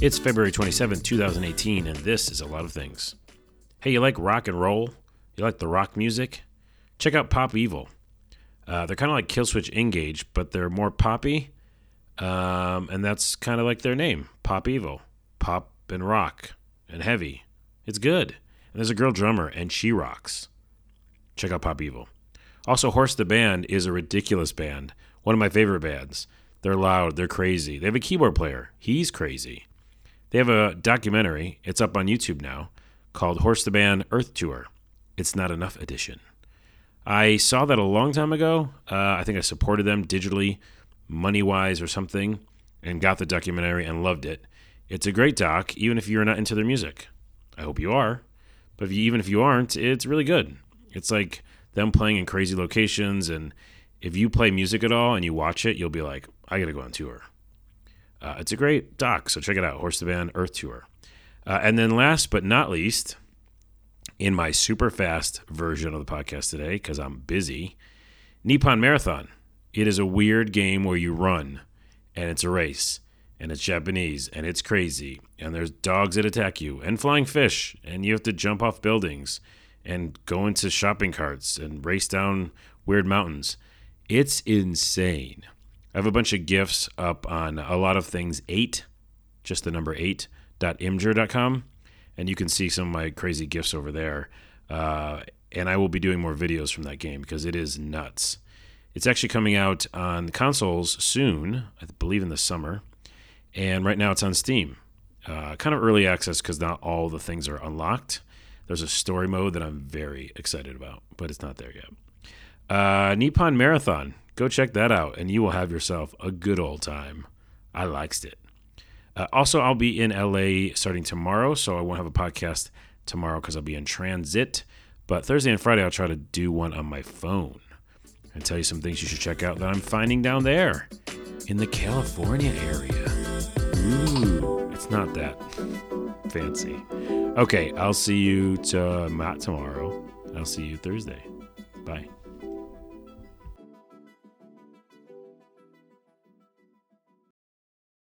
It's February 27, 2018, and this is a lot of things. Hey, you like rock and roll? You like the rock music? Check out Pop Evil. Uh, they're kind of like Killswitch Engage, but they're more poppy, um, and that's kind of like their name, Pop Evil. Pop and rock and heavy. It's good. And there's a girl drummer, and she rocks. Check out Pop Evil. Also, Horse the Band is a ridiculous band. One of my favorite bands. They're loud, they're crazy. They have a keyboard player. He's crazy. They have a documentary, it's up on YouTube now, called Horse the Band Earth Tour. It's Not Enough Edition. I saw that a long time ago. Uh, I think I supported them digitally, money wise, or something, and got the documentary and loved it. It's a great doc, even if you're not into their music. I hope you are. But if you, even if you aren't, it's really good. It's like them playing in crazy locations. And if you play music at all and you watch it, you'll be like, I got to go on tour. Uh, it's a great doc, so check it out Horse the Band Earth Tour. Uh, and then last but not least, in my super fast version of the podcast today, because I'm busy, Nippon Marathon. It is a weird game where you run and it's a race and it's Japanese and it's crazy and there's dogs that attack you and flying fish and you have to jump off buildings and go into shopping carts and race down weird mountains. It's insane. I have a bunch of gifs up on a lot of things eight, just the number eight dot imgur.com, and you can see some of my crazy gifs over there. Uh, and I will be doing more videos from that game because it is nuts. It's actually coming out on consoles soon, I believe in the summer, and right now it's on Steam. Uh, kind of early access because not all the things are unlocked. There's a story mode that I'm very excited about, but it's not there yet. Uh, Nippon Marathon. Go check that out, and you will have yourself a good old time. I liked it. Uh, also, I'll be in LA starting tomorrow, so I won't have a podcast tomorrow because I'll be in transit. But Thursday and Friday, I'll try to do one on my phone and tell you some things you should check out that I'm finding down there in the California area. Ooh, it's not that fancy. Okay, I'll see you to, tomorrow. I'll see you Thursday. Bye.